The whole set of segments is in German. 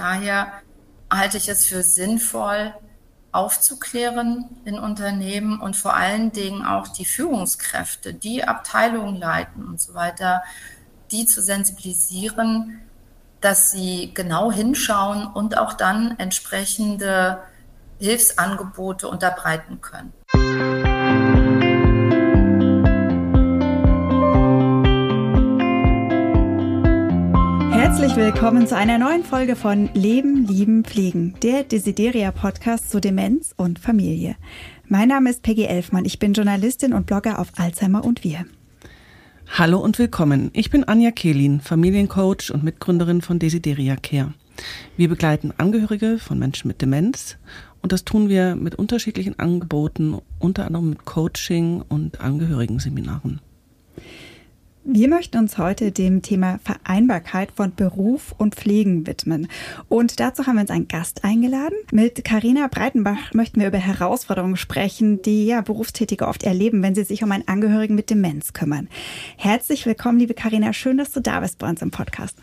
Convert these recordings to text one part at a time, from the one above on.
daher halte ich es für sinnvoll, aufzuklären in Unternehmen und vor allen Dingen auch die Führungskräfte, die Abteilungen leiten und so weiter, die zu sensibilisieren, dass sie genau hinschauen und auch dann entsprechende Hilfsangebote unterbreiten können. Herzlich willkommen zu einer neuen Folge von Leben, Lieben, Pflegen, der Desideria-Podcast zu Demenz und Familie. Mein Name ist Peggy Elfmann, ich bin Journalistin und Blogger auf Alzheimer und wir. Hallo und willkommen. Ich bin Anja Kehlin, Familiencoach und Mitgründerin von Desideria Care. Wir begleiten Angehörige von Menschen mit Demenz und das tun wir mit unterschiedlichen Angeboten, unter anderem mit Coaching und Angehörigenseminaren. Wir möchten uns heute dem Thema Vereinbarkeit von Beruf und Pflegen widmen. Und dazu haben wir uns einen Gast eingeladen. Mit Karina Breitenbach möchten wir über Herausforderungen sprechen, die ja Berufstätige oft erleben, wenn sie sich um einen Angehörigen mit Demenz kümmern. Herzlich willkommen, liebe Karina. Schön, dass du da bist bei uns im Podcast.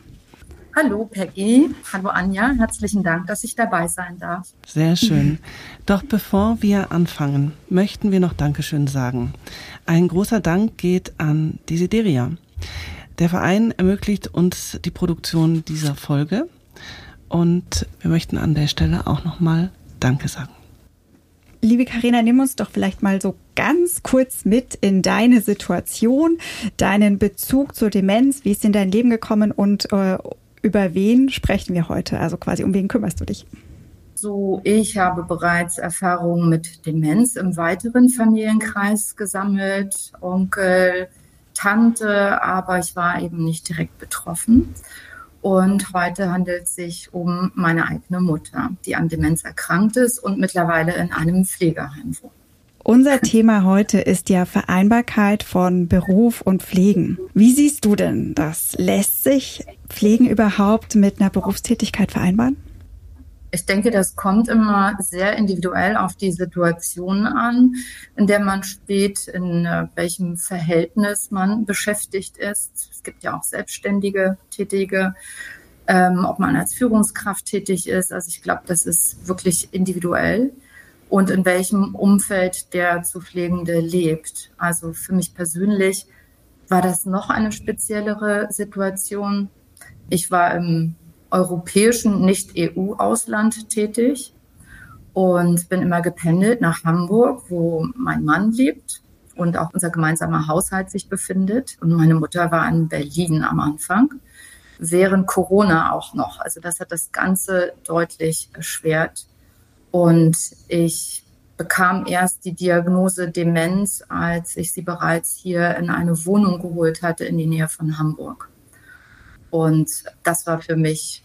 Hallo Peggy, hallo Anja, herzlichen Dank, dass ich dabei sein darf. Sehr schön. Doch bevor wir anfangen, möchten wir noch Dankeschön sagen. Ein großer Dank geht an Desideria. Der Verein ermöglicht uns die Produktion dieser Folge und wir möchten an der Stelle auch nochmal Danke sagen. Liebe Karina, nimm uns doch vielleicht mal so ganz kurz mit in deine Situation, deinen Bezug zur Demenz, wie ist in dein Leben gekommen und äh, über wen sprechen wir heute? Also quasi, um wen kümmerst du dich? So, ich habe bereits Erfahrungen mit Demenz im weiteren Familienkreis gesammelt, Onkel, Tante, aber ich war eben nicht direkt betroffen. Und heute handelt es sich um meine eigene Mutter, die an Demenz erkrankt ist und mittlerweile in einem Pflegeheim wohnt. Unser Thema heute ist ja Vereinbarkeit von Beruf und Pflegen. Wie siehst du denn das? Lässt sich Pflegen überhaupt mit einer Berufstätigkeit vereinbaren? Ich denke, das kommt immer sehr individuell auf die Situation an, in der man steht, in äh, welchem Verhältnis man beschäftigt ist. Es gibt ja auch selbstständige Tätige, ähm, ob man als Führungskraft tätig ist. Also ich glaube, das ist wirklich individuell und in welchem Umfeld der zu Pflegende lebt. Also für mich persönlich war das noch eine speziellere Situation. Ich war im europäischen Nicht-EU-Ausland tätig und bin immer gependelt nach Hamburg, wo mein Mann lebt und auch unser gemeinsamer Haushalt sich befindet. Und meine Mutter war in Berlin am Anfang, während Corona auch noch. Also das hat das Ganze deutlich erschwert. Und ich bekam erst die Diagnose Demenz, als ich sie bereits hier in eine Wohnung geholt hatte in die Nähe von Hamburg. Und das war für mich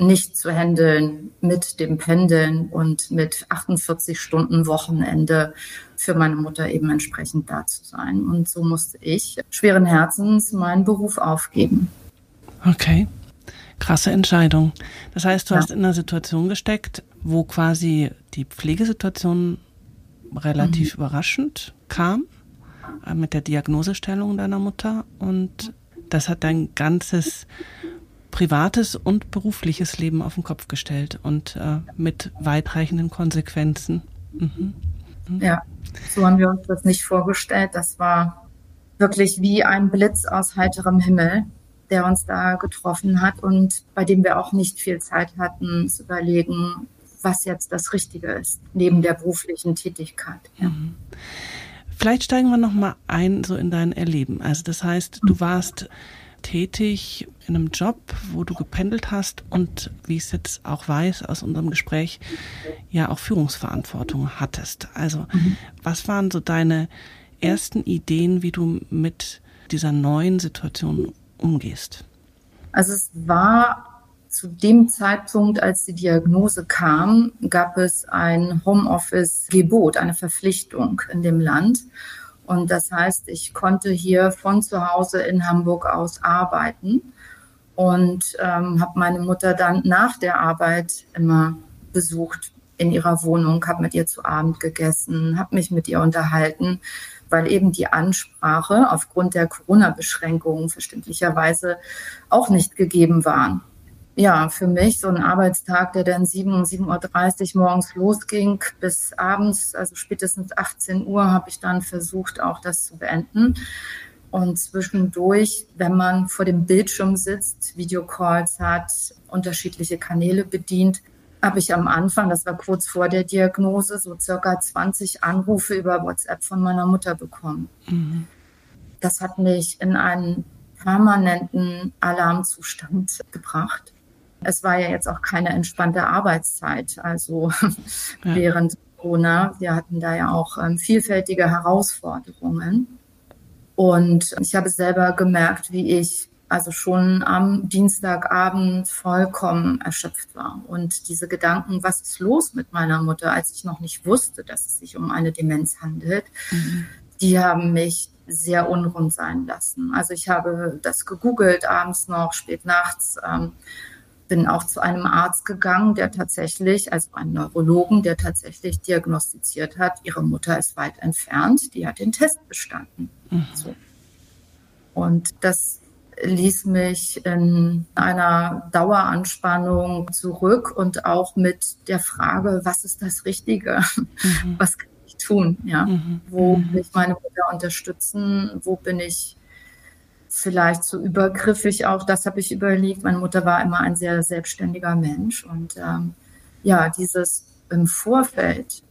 nicht zu handeln mit dem Pendeln und mit 48 Stunden Wochenende für meine Mutter eben entsprechend da zu sein. Und so musste ich schweren Herzens meinen Beruf aufgeben. Okay. Krasse Entscheidung. Das heißt, du ja. hast in einer Situation gesteckt, wo quasi die Pflegesituation relativ mhm. überraschend kam äh, mit der Diagnosestellung deiner Mutter und das hat dein ganzes privates und berufliches Leben auf den Kopf gestellt und äh, mit weitreichenden Konsequenzen. Mhm. Mhm. Ja, so haben wir uns das nicht vorgestellt. Das war wirklich wie ein Blitz aus heiterem Himmel, der uns da getroffen hat und bei dem wir auch nicht viel Zeit hatten zu überlegen, was jetzt das Richtige ist, neben der beruflichen Tätigkeit. Ja. Mhm. Vielleicht steigen wir noch mal ein so in dein Erleben. Also das heißt, du warst tätig in einem Job, wo du gependelt hast und wie ich es jetzt auch weiß aus unserem Gespräch, ja auch Führungsverantwortung hattest. Also mhm. was waren so deine ersten Ideen, wie du mit dieser neuen Situation umgehst? Also es war zu dem Zeitpunkt, als die Diagnose kam, gab es ein Homeoffice-Gebot, eine Verpflichtung in dem Land. Und das heißt, ich konnte hier von zu Hause in Hamburg aus arbeiten und ähm, habe meine Mutter dann nach der Arbeit immer besucht in ihrer Wohnung, habe mit ihr zu Abend gegessen, habe mich mit ihr unterhalten, weil eben die Ansprache aufgrund der Corona-Beschränkungen verständlicherweise auch nicht gegeben waren ja, für mich so ein Arbeitstag, der dann 7, 7.30 Uhr morgens losging, bis abends, also spätestens 18 Uhr, habe ich dann versucht, auch das zu beenden. Und zwischendurch, wenn man vor dem Bildschirm sitzt, Videocalls hat, unterschiedliche Kanäle bedient, habe ich am Anfang, das war kurz vor der Diagnose, so circa 20 Anrufe über WhatsApp von meiner Mutter bekommen. Mhm. Das hat mich in einen permanenten Alarmzustand gebracht. Es war ja jetzt auch keine entspannte Arbeitszeit, also ja. während Corona. Wir hatten da ja auch ähm, vielfältige Herausforderungen. Und ich habe selber gemerkt, wie ich also schon am Dienstagabend vollkommen erschöpft war. Und diese Gedanken, was ist los mit meiner Mutter, als ich noch nicht wusste, dass es sich um eine Demenz handelt, mhm. die haben mich sehr unrund sein lassen. Also ich habe das gegoogelt abends noch, spät nachts. Ähm, bin auch zu einem Arzt gegangen, der tatsächlich, also einen Neurologen, der tatsächlich diagnostiziert hat, ihre Mutter ist weit entfernt, die hat den Test bestanden. Mhm. So. Und das ließ mich in einer Daueranspannung zurück und auch mit der Frage, was ist das Richtige? Mhm. Was kann ich tun? Ja? Mhm. Wo mhm. will ich meine Mutter unterstützen? Wo bin ich vielleicht zu übergriffig auch? Das habe ich überlegt. Meine Mutter war immer ein sehr selbstständiger Mensch und ähm, ja, dieses im Vorfeld,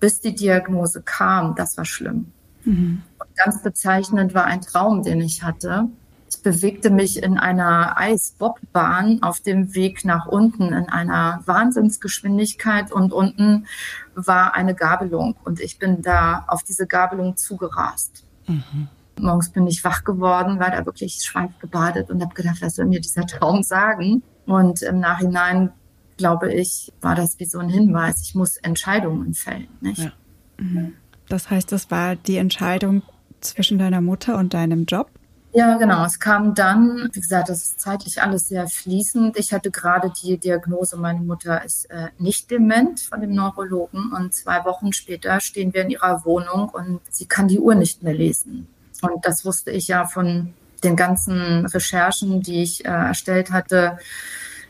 bis die Diagnose kam, das war schlimm. Mhm. Und ganz bezeichnend war ein Traum, den ich hatte ich bewegte mich in einer Eisbobbahn auf dem Weg nach unten in einer Wahnsinnsgeschwindigkeit und unten war eine Gabelung und ich bin da auf diese Gabelung zugerast. Mhm. Morgens bin ich wach geworden, war da wirklich schweifgebadet und habe gedacht, was soll mir dieser Traum sagen? Und im Nachhinein, glaube ich, war das wie so ein Hinweis, ich muss Entscheidungen fällen. Nicht? Ja. Mhm. Das heißt, das war die Entscheidung zwischen deiner Mutter und deinem Job? Ja, genau. Es kam dann, wie gesagt, das ist zeitlich alles sehr fließend. Ich hatte gerade die Diagnose, meine Mutter ist äh, nicht dement von dem Neurologen und zwei Wochen später stehen wir in ihrer Wohnung und sie kann die Uhr nicht mehr lesen. Und das wusste ich ja von den ganzen Recherchen, die ich äh, erstellt hatte,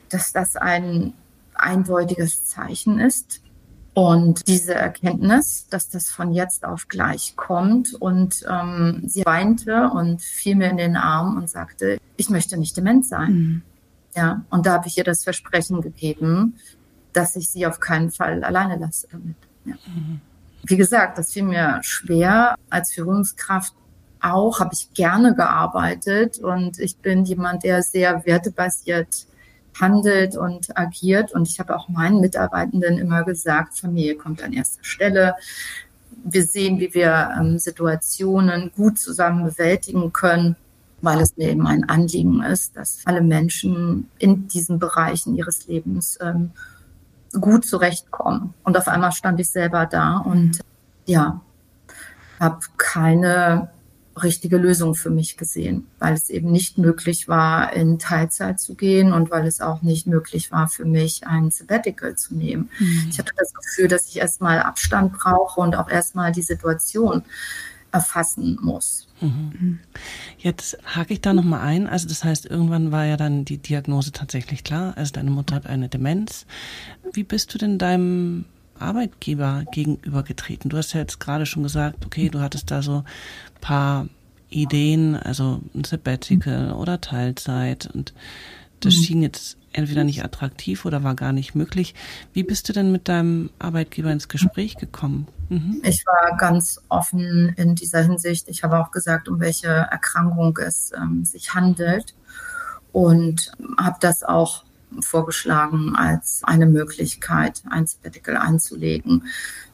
dass das ein eindeutiges Zeichen ist. Und diese Erkenntnis, dass das von jetzt auf gleich kommt und ähm, sie weinte und fiel mir in den Arm und sagte, ich möchte nicht dement sein. Mhm. Ja, und da habe ich ihr das Versprechen gegeben, dass ich sie auf keinen Fall alleine lasse damit. Ja. Mhm. Wie gesagt, das fiel mir schwer als Führungskraft auch, habe ich gerne gearbeitet und ich bin jemand, der sehr wertebasiert handelt und agiert. Und ich habe auch meinen Mitarbeitenden immer gesagt, Familie kommt an erster Stelle. Wir sehen, wie wir ähm, Situationen gut zusammen bewältigen können, weil es mir eben ein Anliegen ist, dass alle Menschen in diesen Bereichen ihres Lebens ähm, gut zurechtkommen. Und auf einmal stand ich selber da und ja, habe keine richtige Lösung für mich gesehen, weil es eben nicht möglich war, in Teilzeit zu gehen und weil es auch nicht möglich war für mich, ein Sabbatical zu nehmen. Mhm. Ich hatte das Gefühl, dass ich erstmal Abstand brauche und auch erstmal die Situation erfassen muss. Mhm. Jetzt hake ich da nochmal ein. Also das heißt, irgendwann war ja dann die Diagnose tatsächlich klar. Also deine Mutter hat eine Demenz. Wie bist du denn deinem Arbeitgeber gegenübergetreten? Du hast ja jetzt gerade schon gesagt, okay, du hattest da so paar Ideen, also ein Sabbatical oder Teilzeit und das mhm. schien jetzt entweder nicht attraktiv oder war gar nicht möglich. Wie bist du denn mit deinem Arbeitgeber ins Gespräch gekommen? Mhm. Ich war ganz offen in dieser Hinsicht. Ich habe auch gesagt, um welche Erkrankung es ähm, sich handelt und habe das auch vorgeschlagen als eine Möglichkeit, ein Sabbatical einzulegen.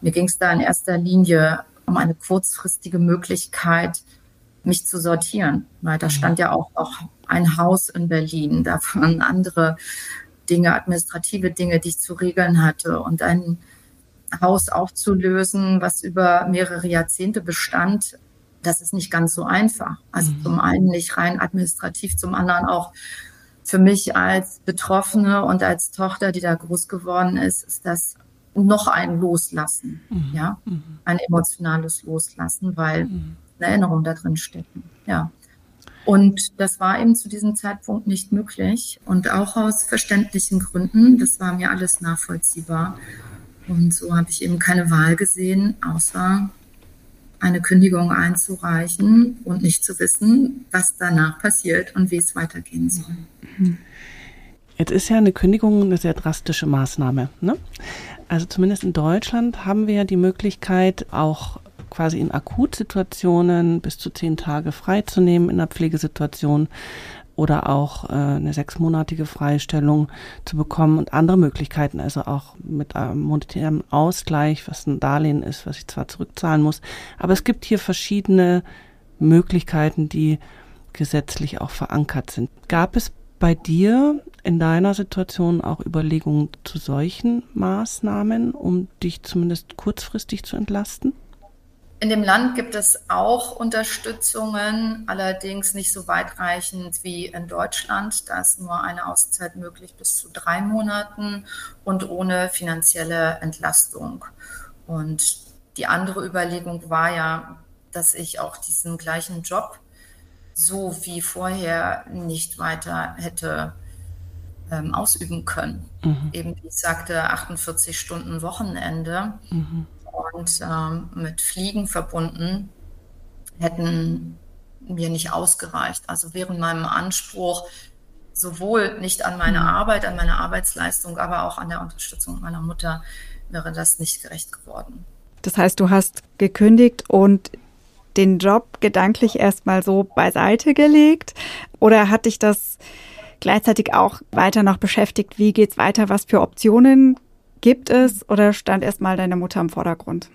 Mir ging es da in erster Linie um eine kurzfristige Möglichkeit, mich zu sortieren, weil da stand ja auch noch ein Haus in Berlin, da waren andere Dinge, administrative Dinge, die ich zu regeln hatte und ein Haus aufzulösen, was über mehrere Jahrzehnte bestand, das ist nicht ganz so einfach. Also mhm. zum einen nicht rein administrativ, zum anderen auch für mich als Betroffene und als Tochter, die da groß geworden ist, ist das noch ein Loslassen, mhm. ja, mhm. ein emotionales Loslassen, weil mhm. eine Erinnerung da drin stecken, ja. Und das war eben zu diesem Zeitpunkt nicht möglich. Und auch aus verständlichen Gründen, das war mir alles nachvollziehbar. Und so habe ich eben keine Wahl gesehen, außer eine Kündigung einzureichen und nicht zu wissen, was danach passiert und wie es weitergehen soll. Jetzt ist ja eine Kündigung eine sehr drastische Maßnahme. Ne? Also zumindest in Deutschland haben wir ja die Möglichkeit, auch quasi in Akutsituationen bis zu zehn Tage freizunehmen in der Pflegesituation oder auch äh, eine sechsmonatige Freistellung zu bekommen und andere Möglichkeiten, also auch mit einem monetärem Ausgleich, was ein Darlehen ist, was ich zwar zurückzahlen muss, aber es gibt hier verschiedene Möglichkeiten, die gesetzlich auch verankert sind. Gab es bei dir in deiner Situation auch Überlegungen zu solchen Maßnahmen, um dich zumindest kurzfristig zu entlasten? In dem Land gibt es auch Unterstützungen, allerdings nicht so weitreichend wie in Deutschland. Da ist nur eine Auszeit möglich bis zu drei Monaten und ohne finanzielle Entlastung. Und die andere Überlegung war ja, dass ich auch diesen gleichen Job so wie vorher nicht weiter hätte ähm, ausüben können. Mhm. Eben, wie ich sagte, 48 Stunden Wochenende. Mhm und ähm, mit Fliegen verbunden, hätten mir nicht ausgereicht. Also während meinem Anspruch sowohl nicht an meine mhm. Arbeit, an meine Arbeitsleistung, aber auch an der Unterstützung meiner Mutter wäre das nicht gerecht geworden. Das heißt, du hast gekündigt und den Job gedanklich erstmal so beiseite gelegt? Oder hat dich das gleichzeitig auch weiter noch beschäftigt? Wie geht es weiter? Was für Optionen gibt es oder stand erstmal deine Mutter im Vordergrund?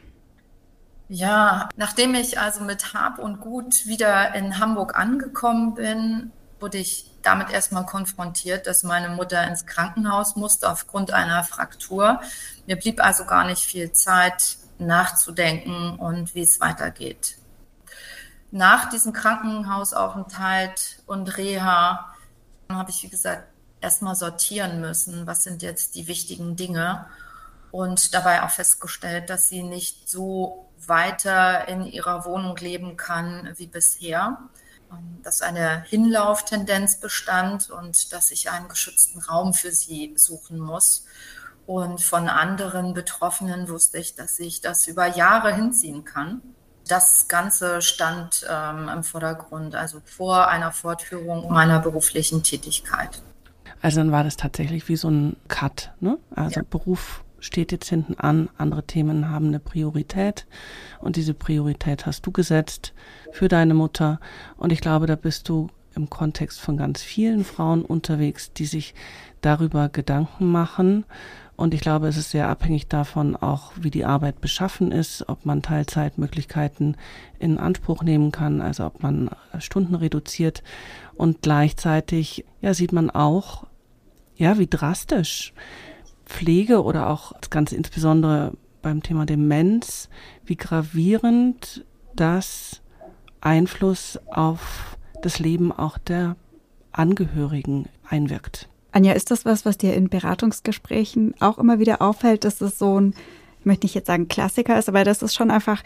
Ja, nachdem ich also mit Hab und Gut wieder in Hamburg angekommen bin, wurde ich damit erstmal konfrontiert, dass meine Mutter ins Krankenhaus musste aufgrund einer Fraktur. Mir blieb also gar nicht viel Zeit nachzudenken und wie es weitergeht. Nach diesem Krankenhausaufenthalt und Reha habe ich, wie gesagt, erstmal sortieren müssen, was sind jetzt die wichtigen Dinge und dabei auch festgestellt, dass sie nicht so weiter in ihrer Wohnung leben kann wie bisher, dass eine Hinlauftendenz bestand und dass ich einen geschützten Raum für sie suchen muss. Und von anderen Betroffenen wusste ich, dass ich das über Jahre hinziehen kann. Das Ganze stand ähm, im Vordergrund, also vor einer Fortführung meiner beruflichen Tätigkeit. Also dann war das tatsächlich wie so ein Cut. Ne? Also ja. Beruf steht jetzt hinten an, andere Themen haben eine Priorität und diese Priorität hast du gesetzt für deine Mutter. Und ich glaube, da bist du im Kontext von ganz vielen Frauen unterwegs, die sich darüber Gedanken machen. Und ich glaube, es ist sehr abhängig davon auch, wie die Arbeit beschaffen ist, ob man Teilzeitmöglichkeiten in Anspruch nehmen kann, also ob man Stunden reduziert. Und gleichzeitig, ja, sieht man auch, ja, wie drastisch Pflege oder auch ganz insbesondere beim Thema Demenz, wie gravierend das Einfluss auf das Leben auch der Angehörigen einwirkt. Anja, ist das was, was dir in Beratungsgesprächen auch immer wieder auffällt, dass es so ein, ich möchte nicht jetzt sagen Klassiker ist, aber dass es schon einfach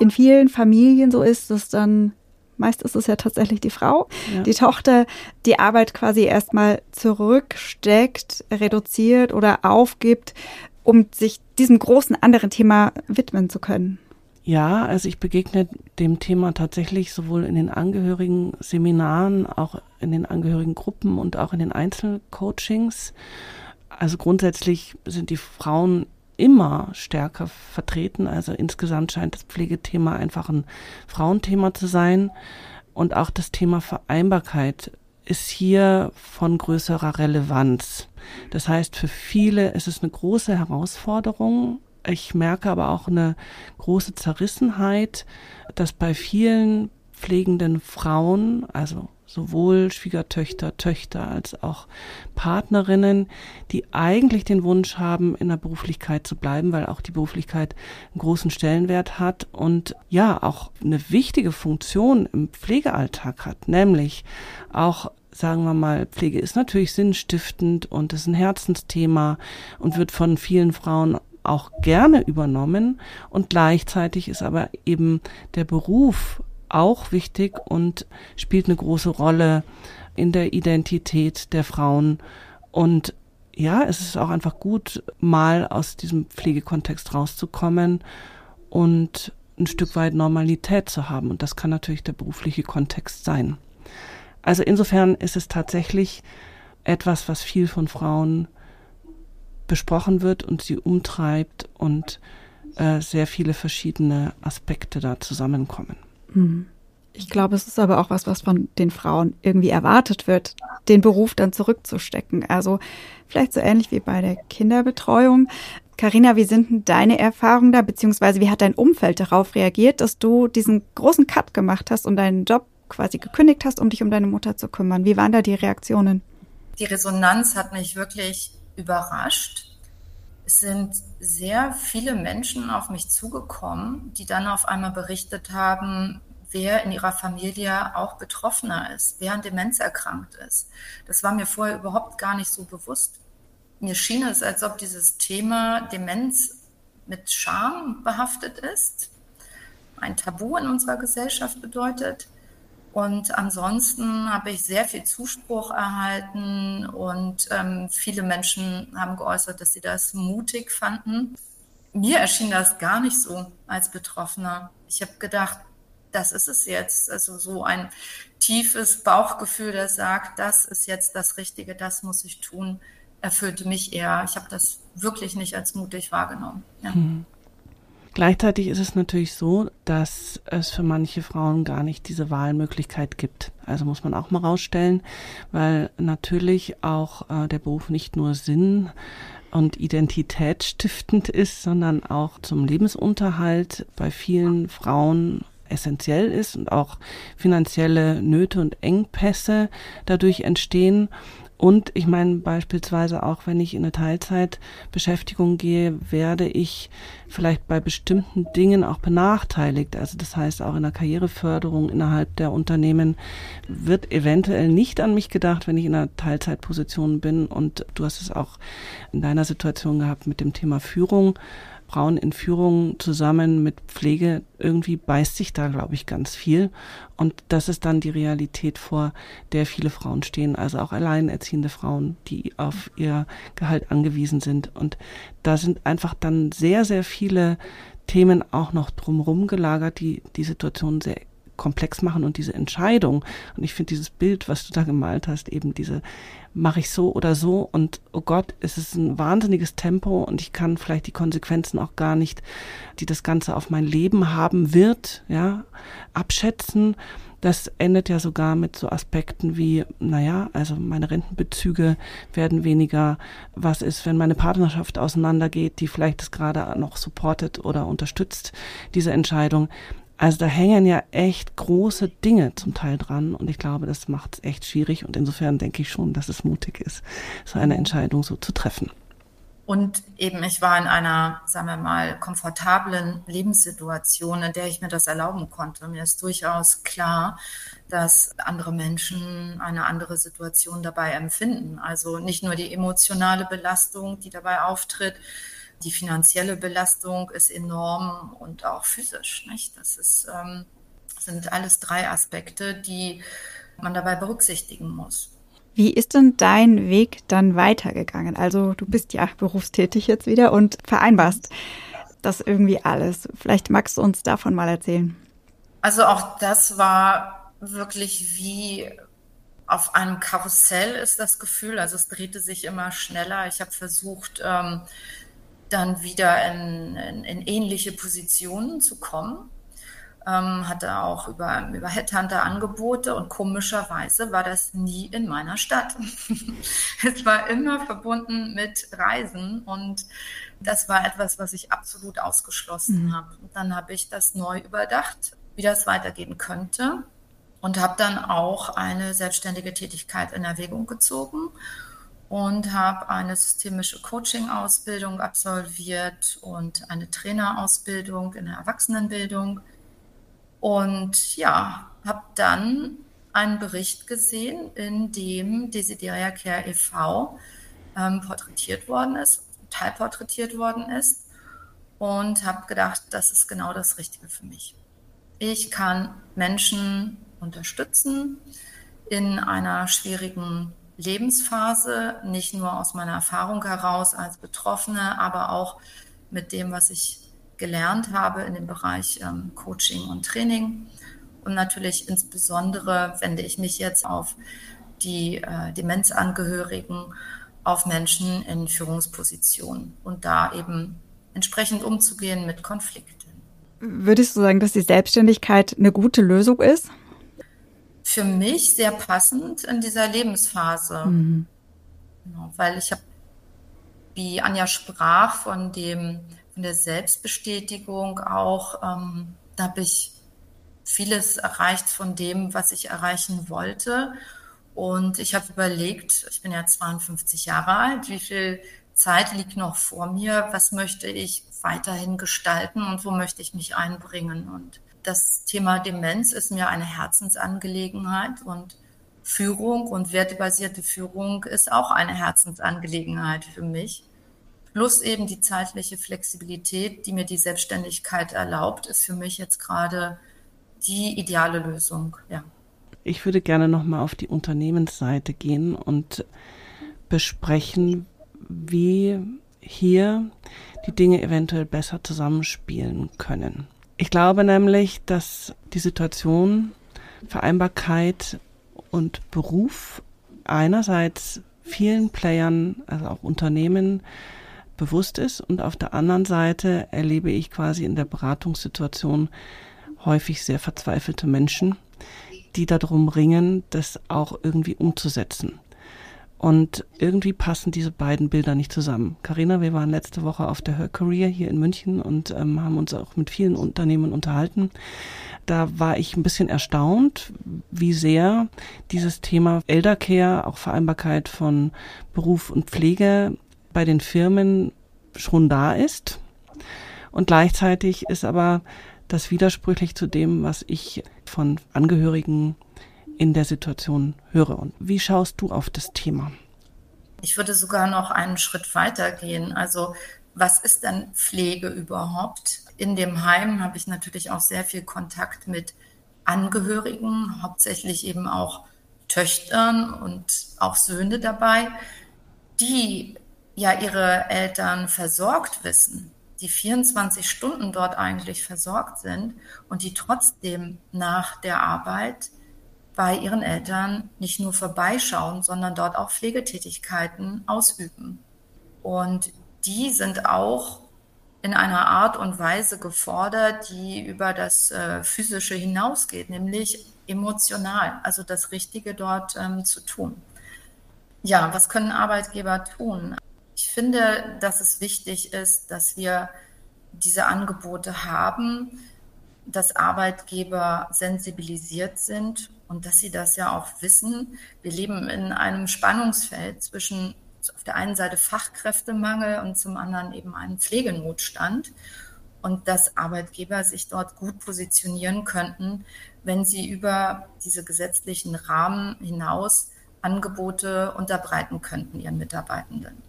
in vielen Familien so ist, dass dann meist ist es ja tatsächlich die Frau, ja. die Tochter die Arbeit quasi erstmal zurücksteckt, reduziert oder aufgibt, um sich diesem großen anderen Thema widmen zu können. Ja, also ich begegne dem Thema tatsächlich sowohl in den angehörigen Seminaren, auch in den angehörigen Gruppen und auch in den Einzelcoachings. Also grundsätzlich sind die Frauen immer stärker vertreten. Also insgesamt scheint das Pflegethema einfach ein Frauenthema zu sein. Und auch das Thema Vereinbarkeit ist hier von größerer Relevanz. Das heißt, für viele ist es eine große Herausforderung. Ich merke aber auch eine große Zerrissenheit, dass bei vielen pflegenden Frauen, also sowohl Schwiegertöchter, Töchter als auch Partnerinnen, die eigentlich den Wunsch haben, in der Beruflichkeit zu bleiben, weil auch die Beruflichkeit einen großen Stellenwert hat und ja auch eine wichtige Funktion im Pflegealltag hat, nämlich auch sagen wir mal, Pflege ist natürlich sinnstiftend und ist ein Herzensthema und wird von vielen Frauen auch gerne übernommen und gleichzeitig ist aber eben der Beruf auch wichtig und spielt eine große Rolle in der Identität der Frauen. Und ja, es ist auch einfach gut, mal aus diesem Pflegekontext rauszukommen und ein Stück weit Normalität zu haben. Und das kann natürlich der berufliche Kontext sein. Also insofern ist es tatsächlich etwas, was viel von Frauen besprochen wird und sie umtreibt und äh, sehr viele verschiedene Aspekte da zusammenkommen. Mhm. Ich glaube, es ist aber auch was, was von den Frauen irgendwie erwartet wird, den Beruf dann zurückzustecken. Also vielleicht so ähnlich wie bei der Kinderbetreuung. Karina, wie sind denn deine Erfahrungen da, beziehungsweise wie hat dein Umfeld darauf reagiert, dass du diesen großen Cut gemacht hast und deinen Job quasi gekündigt hast, um dich um deine Mutter zu kümmern? Wie waren da die Reaktionen? Die Resonanz hat mich wirklich überrascht. Es sind sehr viele Menschen auf mich zugekommen, die dann auf einmal berichtet haben, wer in ihrer Familie auch Betroffener ist, wer an Demenz erkrankt ist. Das war mir vorher überhaupt gar nicht so bewusst. Mir schien es, als ob dieses Thema Demenz mit Scham behaftet ist, ein Tabu in unserer Gesellschaft bedeutet. Und ansonsten habe ich sehr viel Zuspruch erhalten und ähm, viele Menschen haben geäußert, dass sie das mutig fanden. Mir erschien das gar nicht so als Betroffener. Ich habe gedacht, das ist es jetzt. Also so ein tiefes Bauchgefühl, das sagt, das ist jetzt das Richtige, das muss ich tun, erfüllte mich eher. Ich habe das wirklich nicht als mutig wahrgenommen. Ja. Hm. Gleichzeitig ist es natürlich so, dass es für manche Frauen gar nicht diese Wahlmöglichkeit gibt. Also muss man auch mal rausstellen, weil natürlich auch äh, der Beruf nicht nur Sinn und Identität stiftend ist, sondern auch zum Lebensunterhalt bei vielen Frauen essentiell ist und auch finanzielle Nöte und Engpässe dadurch entstehen. Und ich meine beispielsweise auch, wenn ich in eine Teilzeitbeschäftigung gehe, werde ich vielleicht bei bestimmten Dingen auch benachteiligt. Also das heißt auch in der Karriereförderung innerhalb der Unternehmen wird eventuell nicht an mich gedacht, wenn ich in einer Teilzeitposition bin. Und du hast es auch in deiner Situation gehabt mit dem Thema Führung. Frauen in Führung zusammen mit Pflege, irgendwie beißt sich da, glaube ich, ganz viel. Und das ist dann die Realität, vor der viele Frauen stehen, also auch alleinerziehende Frauen, die auf ihr Gehalt angewiesen sind. Und da sind einfach dann sehr, sehr viele Themen auch noch drumherum gelagert, die die Situation sehr komplex machen und diese Entscheidung. Und ich finde dieses Bild, was du da gemalt hast, eben diese, mache ich so oder so und oh Gott, es ist ein wahnsinniges Tempo und ich kann vielleicht die Konsequenzen auch gar nicht, die das Ganze auf mein Leben haben wird, ja, abschätzen. Das endet ja sogar mit so Aspekten wie, naja, also meine Rentenbezüge werden weniger. Was ist, wenn meine Partnerschaft auseinandergeht, die vielleicht das gerade noch supportet oder unterstützt, diese Entscheidung. Also da hängen ja echt große Dinge zum Teil dran und ich glaube, das macht es echt schwierig und insofern denke ich schon, dass es mutig ist, so eine Entscheidung so zu treffen. Und eben, ich war in einer, sagen wir mal, komfortablen Lebenssituation, in der ich mir das erlauben konnte. Mir ist durchaus klar, dass andere Menschen eine andere Situation dabei empfinden. Also nicht nur die emotionale Belastung, die dabei auftritt, die finanzielle Belastung ist enorm und auch physisch. Nicht? Das ist, ähm, sind alles drei Aspekte, die man dabei berücksichtigen muss. Wie ist denn dein Weg dann weitergegangen? Also du bist ja berufstätig jetzt wieder und vereinbarst das irgendwie alles. Vielleicht magst du uns davon mal erzählen. Also auch das war wirklich wie auf einem Karussell ist das Gefühl. Also es drehte sich immer schneller. Ich habe versucht, ähm, dann wieder in, in, in ähnliche Positionen zu kommen. Ähm, hatte auch über, über Headhunter Angebote und komischerweise war das nie in meiner Stadt. es war immer verbunden mit Reisen und das war etwas, was ich absolut ausgeschlossen mhm. habe. Und dann habe ich das neu überdacht, wie das weitergehen könnte und habe dann auch eine selbstständige Tätigkeit in Erwägung gezogen und habe eine systemische Coaching-Ausbildung absolviert und eine Trainerausbildung in der Erwachsenenbildung. Und ja, habe dann einen Bericht gesehen, in dem Desideria Care e.V. Ähm, porträtiert worden ist, teilporträtiert worden ist und habe gedacht, das ist genau das Richtige für mich. ich kann Menschen unterstützen in einer schwierigen Lebensphase, nicht nur aus meiner Erfahrung heraus als Betroffene, aber auch mit dem, was ich gelernt habe in dem Bereich ähm, Coaching und Training. Und natürlich insbesondere wende ich mich jetzt auf die äh, Demenzangehörigen, auf Menschen in Führungspositionen und da eben entsprechend umzugehen mit Konflikten. Würdest du sagen, dass die Selbstständigkeit eine gute Lösung ist? Für mich sehr passend in dieser Lebensphase. Mhm. Genau, weil ich habe, wie Anja sprach, von dem von der Selbstbestätigung auch, ähm, da habe ich vieles erreicht von dem, was ich erreichen wollte. Und ich habe überlegt, ich bin ja 52 Jahre alt, wie viel Zeit liegt noch vor mir, was möchte ich weiterhin gestalten und wo möchte ich mich einbringen. Und das Thema Demenz ist mir eine Herzensangelegenheit und Führung und wertebasierte Führung ist auch eine Herzensangelegenheit für mich. Plus eben die zeitliche Flexibilität, die mir die Selbstständigkeit erlaubt, ist für mich jetzt gerade die ideale Lösung. Ja. Ich würde gerne nochmal auf die Unternehmensseite gehen und besprechen, wie hier die Dinge eventuell besser zusammenspielen können. Ich glaube nämlich, dass die Situation Vereinbarkeit und Beruf einerseits vielen Playern, also auch Unternehmen, bewusst ist und auf der anderen Seite erlebe ich quasi in der Beratungssituation häufig sehr verzweifelte Menschen, die darum ringen, das auch irgendwie umzusetzen. Und irgendwie passen diese beiden Bilder nicht zusammen. Karina, wir waren letzte Woche auf der Her Career hier in München und ähm, haben uns auch mit vielen Unternehmen unterhalten. Da war ich ein bisschen erstaunt, wie sehr dieses Thema Eldercare, auch Vereinbarkeit von Beruf und Pflege bei den Firmen schon da ist. Und gleichzeitig ist aber das widersprüchlich zu dem, was ich von Angehörigen in der Situation höre. Und wie schaust du auf das Thema? Ich würde sogar noch einen Schritt weiter gehen. Also was ist denn Pflege überhaupt? In dem Heim habe ich natürlich auch sehr viel Kontakt mit Angehörigen, hauptsächlich eben auch Töchtern und auch Söhne dabei, die ja ihre Eltern versorgt wissen, die 24 Stunden dort eigentlich versorgt sind und die trotzdem nach der Arbeit bei ihren Eltern nicht nur vorbeischauen, sondern dort auch Pflegetätigkeiten ausüben. Und die sind auch in einer Art und Weise gefordert, die über das äh, Physische hinausgeht, nämlich emotional, also das Richtige dort ähm, zu tun. Ja, was können Arbeitgeber tun? Ich finde, dass es wichtig ist, dass wir diese Angebote haben, dass Arbeitgeber sensibilisiert sind und dass sie das ja auch wissen. Wir leben in einem Spannungsfeld zwischen auf der einen Seite Fachkräftemangel und zum anderen eben einen Pflegenotstand und dass Arbeitgeber sich dort gut positionieren könnten, wenn sie über diese gesetzlichen Rahmen hinaus Angebote unterbreiten könnten ihren Mitarbeitenden.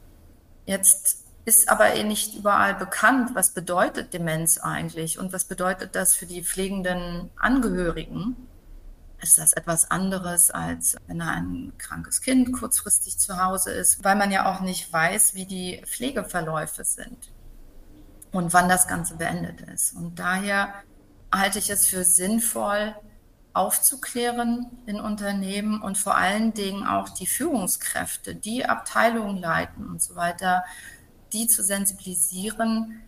Jetzt ist aber eh nicht überall bekannt, was bedeutet Demenz eigentlich und was bedeutet das für die pflegenden Angehörigen. Ist das etwas anderes, als wenn ein krankes Kind kurzfristig zu Hause ist, weil man ja auch nicht weiß, wie die Pflegeverläufe sind und wann das Ganze beendet ist. Und daher halte ich es für sinnvoll, aufzuklären in Unternehmen und vor allen Dingen auch die Führungskräfte, die Abteilungen leiten und so weiter, die zu sensibilisieren,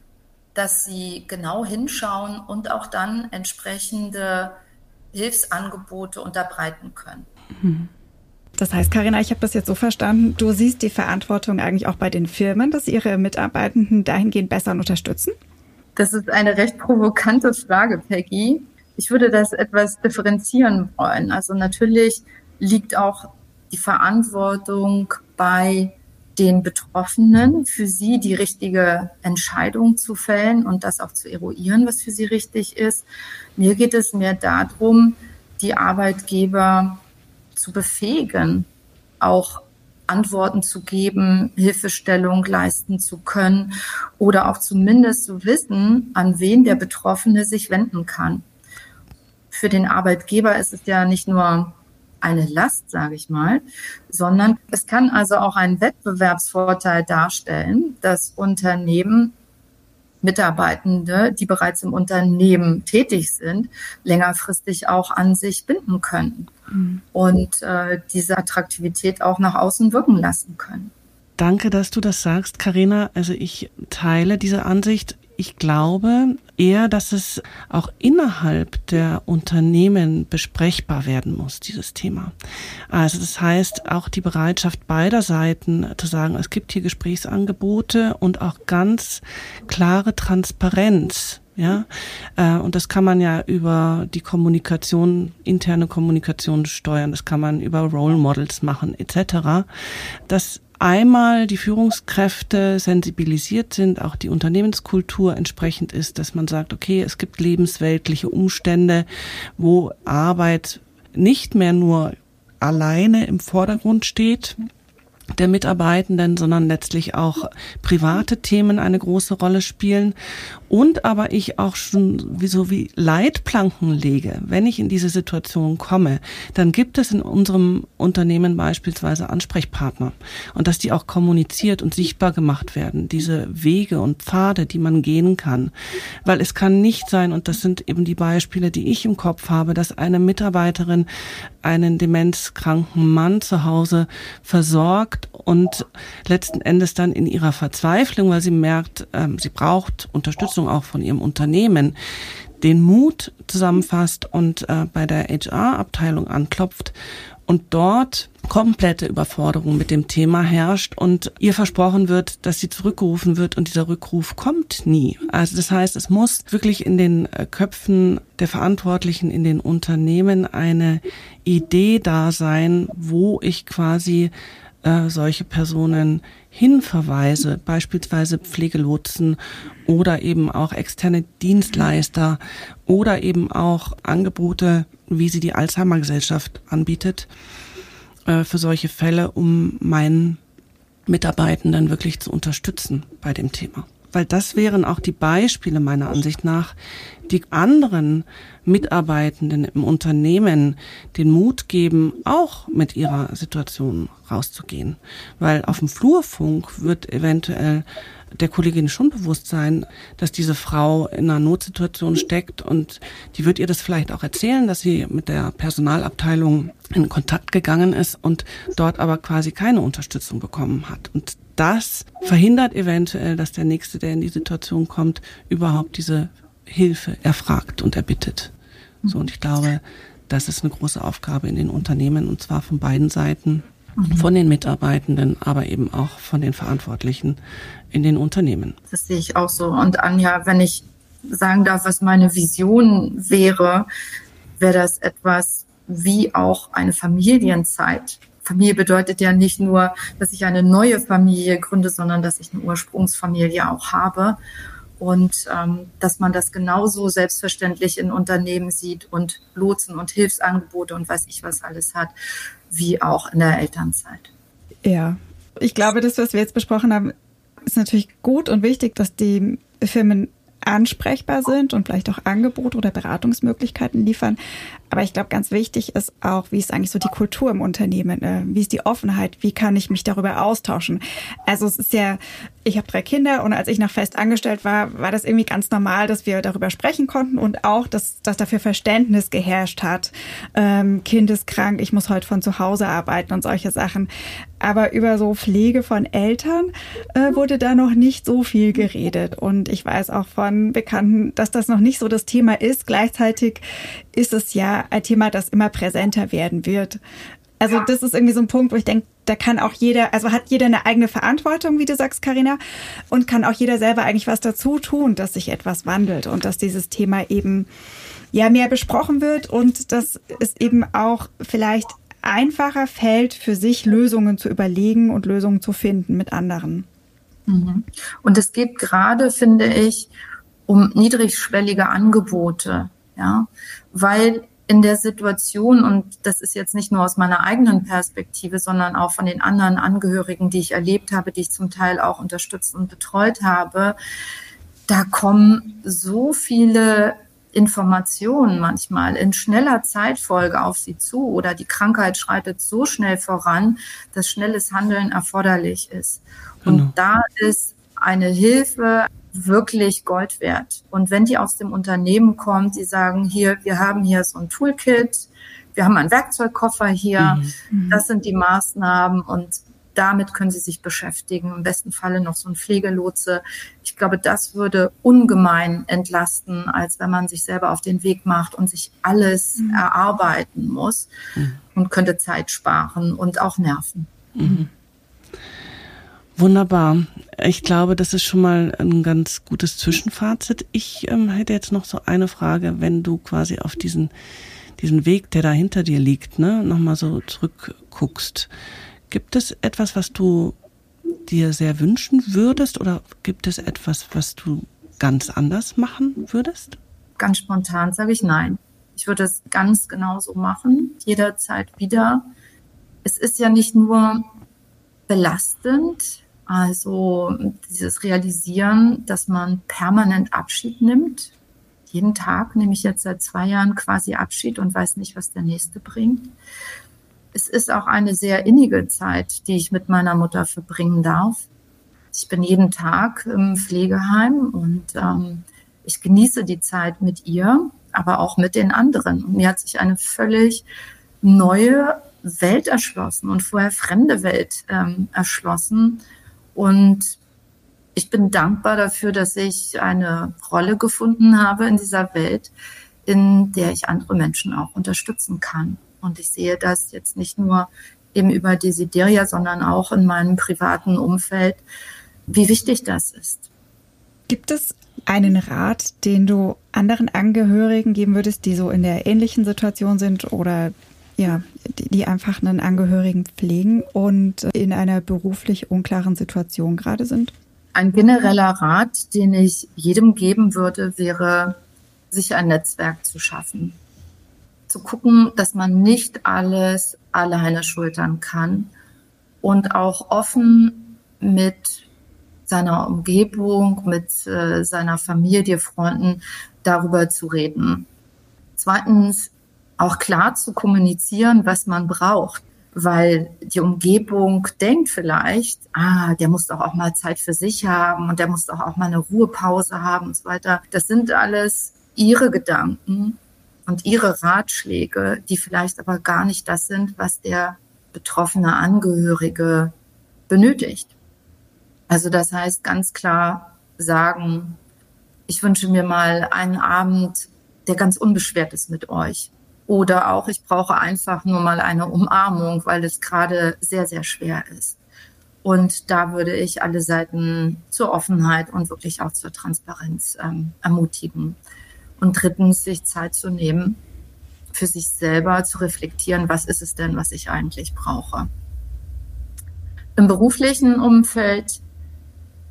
dass sie genau hinschauen und auch dann entsprechende Hilfsangebote unterbreiten können. Mhm. Das heißt, Karina, ich habe das jetzt so verstanden, du siehst die Verantwortung eigentlich auch bei den Firmen, dass sie ihre Mitarbeitenden dahingehend besser unterstützen? Das ist eine recht provokante Frage, Peggy. Ich würde das etwas differenzieren wollen. Also natürlich liegt auch die Verantwortung bei den Betroffenen, für sie die richtige Entscheidung zu fällen und das auch zu eruieren, was für sie richtig ist. Mir geht es mehr darum, die Arbeitgeber zu befähigen, auch Antworten zu geben, Hilfestellung leisten zu können oder auch zumindest zu wissen, an wen der Betroffene sich wenden kann. für den Arbeitgeber ist es ja nicht nur eine Last, sage ich mal, sondern es kann also auch einen Wettbewerbsvorteil darstellen, dass Unternehmen Mitarbeitende, die bereits im Unternehmen tätig sind, längerfristig auch an sich binden können mhm. und äh, diese Attraktivität auch nach außen wirken lassen können. Danke, dass du das sagst, Karina. Also ich teile diese Ansicht. Ich glaube eher, dass es auch innerhalb der Unternehmen besprechbar werden muss, dieses Thema. Also das heißt, auch die Bereitschaft beider Seiten zu sagen, es gibt hier Gesprächsangebote und auch ganz klare Transparenz ja, äh, und das kann man ja über die Kommunikation, interne Kommunikation steuern. Das kann man über Role Models machen, etc. Das einmal die Führungskräfte sensibilisiert sind, auch die Unternehmenskultur entsprechend ist, dass man sagt, okay, es gibt lebensweltliche Umstände, wo Arbeit nicht mehr nur alleine im Vordergrund steht, der Mitarbeitenden, sondern letztlich auch private Themen eine große Rolle spielen. Und aber ich auch schon wie so wie Leitplanken lege, wenn ich in diese Situation komme, dann gibt es in unserem Unternehmen beispielsweise Ansprechpartner und dass die auch kommuniziert und sichtbar gemacht werden, diese Wege und Pfade, die man gehen kann, weil es kann nicht sein und das sind eben die Beispiele, die ich im Kopf habe, dass eine Mitarbeiterin einen demenzkranken Mann zu Hause versorgt und letzten Endes dann in ihrer Verzweiflung, weil sie merkt, ähm, sie braucht Unterstützung Unterstützung auch von ihrem Unternehmen den Mut zusammenfasst und äh, bei der HR-Abteilung anklopft und dort komplette Überforderung mit dem Thema herrscht und ihr versprochen wird, dass sie zurückgerufen wird und dieser Rückruf kommt nie. Also das heißt, es muss wirklich in den äh, Köpfen der Verantwortlichen in den Unternehmen eine Idee da sein, wo ich quasi äh, solche Personen hinverweise, beispielsweise Pflegelotsen oder eben auch externe Dienstleister oder eben auch Angebote, wie sie die Alzheimer Gesellschaft anbietet, äh, für solche Fälle, um meinen Mitarbeitenden wirklich zu unterstützen bei dem Thema. Weil das wären auch die Beispiele meiner Ansicht nach, die anderen Mitarbeitenden im Unternehmen den Mut geben, auch mit ihrer Situation rauszugehen. Weil auf dem Flurfunk wird eventuell der Kollegin schon bewusst sein, dass diese Frau in einer Notsituation steckt und die wird ihr das vielleicht auch erzählen, dass sie mit der Personalabteilung in Kontakt gegangen ist und dort aber quasi keine Unterstützung bekommen hat. Und das verhindert eventuell, dass der Nächste, der in die Situation kommt, überhaupt diese Hilfe erfragt und erbittet. So, und ich glaube, das ist eine große Aufgabe in den Unternehmen und zwar von beiden Seiten, mhm. von den Mitarbeitenden, aber eben auch von den Verantwortlichen in den Unternehmen. Das sehe ich auch so. Und Anja, wenn ich sagen darf, was meine Vision wäre, wäre das etwas wie auch eine Familienzeit. Familie bedeutet ja nicht nur, dass ich eine neue Familie gründe, sondern dass ich eine Ursprungsfamilie auch habe und ähm, dass man das genauso selbstverständlich in Unternehmen sieht und Lotsen und Hilfsangebote und weiß ich was alles hat, wie auch in der Elternzeit. Ja, ich glaube, das, was wir jetzt besprochen haben, ist natürlich gut und wichtig, dass die Firmen ansprechbar sind und vielleicht auch Angebote oder Beratungsmöglichkeiten liefern. Aber ich glaube, ganz wichtig ist auch, wie ist eigentlich so die Kultur im Unternehmen? Äh, wie ist die Offenheit? Wie kann ich mich darüber austauschen? Also es ist ja, ich habe drei Kinder und als ich noch fest angestellt war, war das irgendwie ganz normal, dass wir darüber sprechen konnten und auch, dass, dass dafür Verständnis geherrscht hat. Ähm, kind ist krank, ich muss heute von zu Hause arbeiten und solche Sachen. Aber über so Pflege von Eltern äh, wurde da noch nicht so viel geredet. Und ich weiß auch von Bekannten, dass das noch nicht so das Thema ist. Gleichzeitig ist es ja ein Thema, das immer präsenter werden wird. Also das ist irgendwie so ein Punkt, wo ich denke, da kann auch jeder, also hat jeder eine eigene Verantwortung, wie du sagst, Karina, und kann auch jeder selber eigentlich was dazu tun, dass sich etwas wandelt und dass dieses Thema eben ja mehr besprochen wird und dass es eben auch vielleicht einfacher fällt, für sich Lösungen zu überlegen und Lösungen zu finden mit anderen. Mhm. Und es geht gerade, finde ich, um niedrigschwellige Angebote, ja, weil in der Situation, und das ist jetzt nicht nur aus meiner eigenen Perspektive, sondern auch von den anderen Angehörigen, die ich erlebt habe, die ich zum Teil auch unterstützt und betreut habe, da kommen so viele Informationen manchmal in schneller Zeitfolge auf sie zu oder die Krankheit schreitet so schnell voran, dass schnelles Handeln erforderlich ist. Genau. Und da ist eine Hilfe wirklich Gold wert. Und wenn die aus dem Unternehmen kommt, die sagen, hier, wir haben hier so ein Toolkit, wir haben einen Werkzeugkoffer hier, mhm. das sind die Maßnahmen und damit können sie sich beschäftigen. Im besten Falle noch so ein Pflegelotse. Ich glaube, das würde ungemein entlasten, als wenn man sich selber auf den Weg macht und sich alles mhm. erarbeiten muss mhm. und könnte Zeit sparen und auch Nerven. Mhm. Wunderbar. Ich glaube, das ist schon mal ein ganz gutes Zwischenfazit. Ich ähm, hätte jetzt noch so eine Frage, wenn du quasi auf diesen, diesen Weg, der da hinter dir liegt, ne, nochmal so zurückguckst. Gibt es etwas, was du dir sehr wünschen würdest oder gibt es etwas, was du ganz anders machen würdest? Ganz spontan sage ich nein. Ich würde es ganz genauso machen, jederzeit wieder. Es ist ja nicht nur belastend, also dieses Realisieren, dass man permanent Abschied nimmt. Jeden Tag nehme ich jetzt seit zwei Jahren quasi Abschied und weiß nicht, was der nächste bringt es ist auch eine sehr innige Zeit, die ich mit meiner Mutter verbringen darf. Ich bin jeden Tag im Pflegeheim und ähm, ich genieße die Zeit mit ihr, aber auch mit den anderen. Und mir hat sich eine völlig neue Welt erschlossen und vorher fremde Welt ähm, erschlossen. Und ich bin dankbar dafür, dass ich eine Rolle gefunden habe in dieser Welt, in der ich andere Menschen auch unterstützen kann. Und ich sehe das jetzt nicht nur eben über Desideria, sondern auch in meinem privaten Umfeld, wie wichtig das ist. Gibt es einen Rat, den du anderen Angehörigen geben würdest, die so in der ähnlichen Situation sind oder ja, die, einfach einen Angehörigen pflegen und in einer beruflich unklaren Situation gerade sind? Ein genereller Rat, den ich jedem geben würde, wäre, sich ein Netzwerk zu schaffen zu gucken, dass man nicht alles alleine schultern kann und auch offen mit seiner Umgebung, mit äh, seiner Familie, Freunden darüber zu reden. Zweitens auch klar zu kommunizieren, was man braucht, weil die Umgebung denkt vielleicht, ah, der muss doch auch mal Zeit für sich haben und der muss doch auch mal eine Ruhepause haben und so weiter. Das sind alles ihre Gedanken und ihre Ratschläge, die vielleicht aber gar nicht das sind, was der betroffene Angehörige benötigt. Also das heißt ganz klar sagen, ich wünsche mir mal einen Abend, der ganz unbeschwert ist mit euch. Oder auch, ich brauche einfach nur mal eine Umarmung, weil es gerade sehr, sehr schwer ist. Und da würde ich alle Seiten zur Offenheit und wirklich auch zur Transparenz ähm, ermutigen. Und drittens, sich Zeit zu nehmen, für sich selber zu reflektieren, was ist es denn, was ich eigentlich brauche. Im beruflichen Umfeld,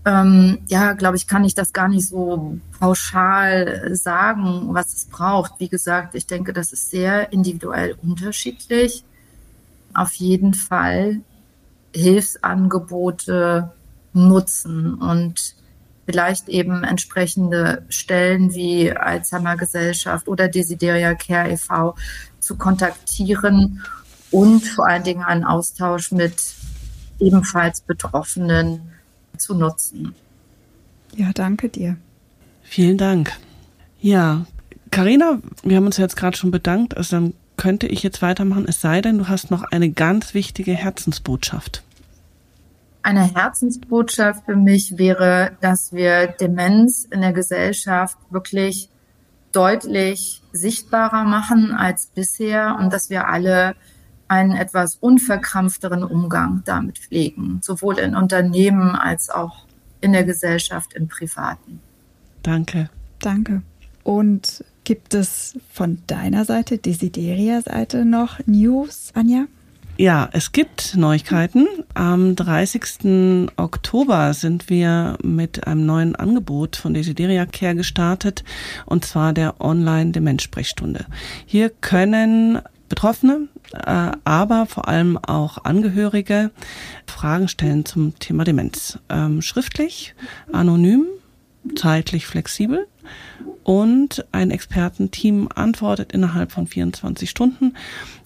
ähm, ja, glaube ich, kann ich das gar nicht so pauschal sagen, was es braucht. Wie gesagt, ich denke, das ist sehr individuell unterschiedlich. Auf jeden Fall Hilfsangebote nutzen und vielleicht eben entsprechende Stellen wie Alzheimer Gesellschaft oder Desideria Care e.V. zu kontaktieren und vor allen Dingen einen Austausch mit ebenfalls Betroffenen zu nutzen. Ja, danke dir. Vielen Dank. Ja, Karina, wir haben uns jetzt gerade schon bedankt, also dann könnte ich jetzt weitermachen, es sei denn, du hast noch eine ganz wichtige Herzensbotschaft. Eine Herzensbotschaft für mich wäre, dass wir Demenz in der Gesellschaft wirklich deutlich sichtbarer machen als bisher und dass wir alle einen etwas unverkrampfteren Umgang damit pflegen, sowohl in Unternehmen als auch in der Gesellschaft, im Privaten. Danke. Danke. Und gibt es von deiner Seite, Desideria-Seite noch News, Anja? Ja, es gibt Neuigkeiten. Am 30. Oktober sind wir mit einem neuen Angebot von Desideria Care gestartet, und zwar der Online-Demenz-Sprechstunde. Hier können Betroffene, äh, aber vor allem auch Angehörige Fragen stellen zum Thema Demenz. Ähm, schriftlich, anonym, zeitlich flexibel und ein Expertenteam antwortet innerhalb von 24 Stunden.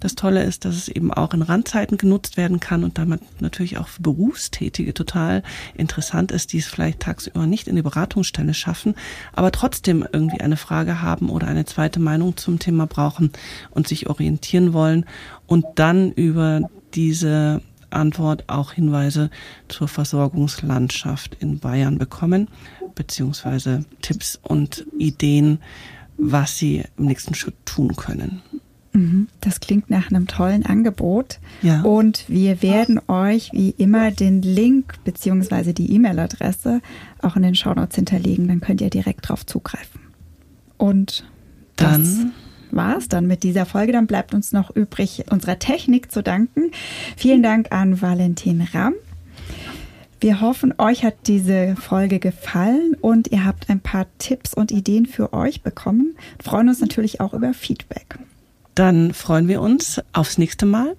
Das Tolle ist, dass es eben auch in Randzeiten genutzt werden kann und damit natürlich auch für Berufstätige total interessant ist, die es vielleicht tagsüber nicht in die Beratungsstelle schaffen, aber trotzdem irgendwie eine Frage haben oder eine zweite Meinung zum Thema brauchen und sich orientieren wollen und dann über diese Antwort auch Hinweise zur Versorgungslandschaft in Bayern bekommen, beziehungsweise Tipps und Ideen, was sie im nächsten Schritt tun können. Mhm, das klingt nach einem tollen Angebot. Ja. Und wir werden euch wie immer den Link beziehungsweise die E-Mail-Adresse auch in den Shownotes hinterlegen. Dann könnt ihr direkt drauf zugreifen. Und dann war es dann mit dieser Folge. Dann bleibt uns noch übrig, unserer Technik zu danken. Vielen Dank an Valentin Ramm. Wir hoffen, euch hat diese Folge gefallen und ihr habt ein paar Tipps und Ideen für euch bekommen. Wir freuen uns natürlich auch über Feedback. Dann freuen wir uns aufs nächste Mal.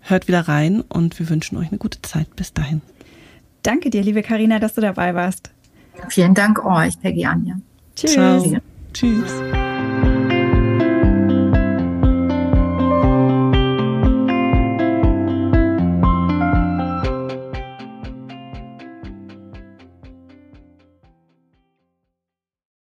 Hört wieder rein und wir wünschen euch eine gute Zeit. Bis dahin. Danke dir, liebe Karina, dass du dabei warst. Vielen Dank euch, Peggy Anja. Tschüss. Ciao. Tschüss.